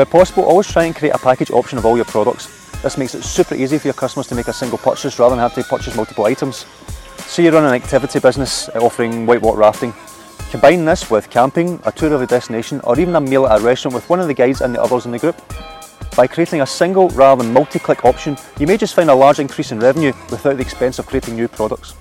Where possible, always try and create a package option of all your products. This makes it super easy for your customers to make a single purchase rather than have to purchase multiple items. Say you run an activity business uh, offering whitewater rafting. Combine this with camping, a tour of a destination, or even a meal at a restaurant with one of the guides and the others in the group. By creating a single rather than multi-click option, you may just find a large increase in revenue without the expense of creating new products.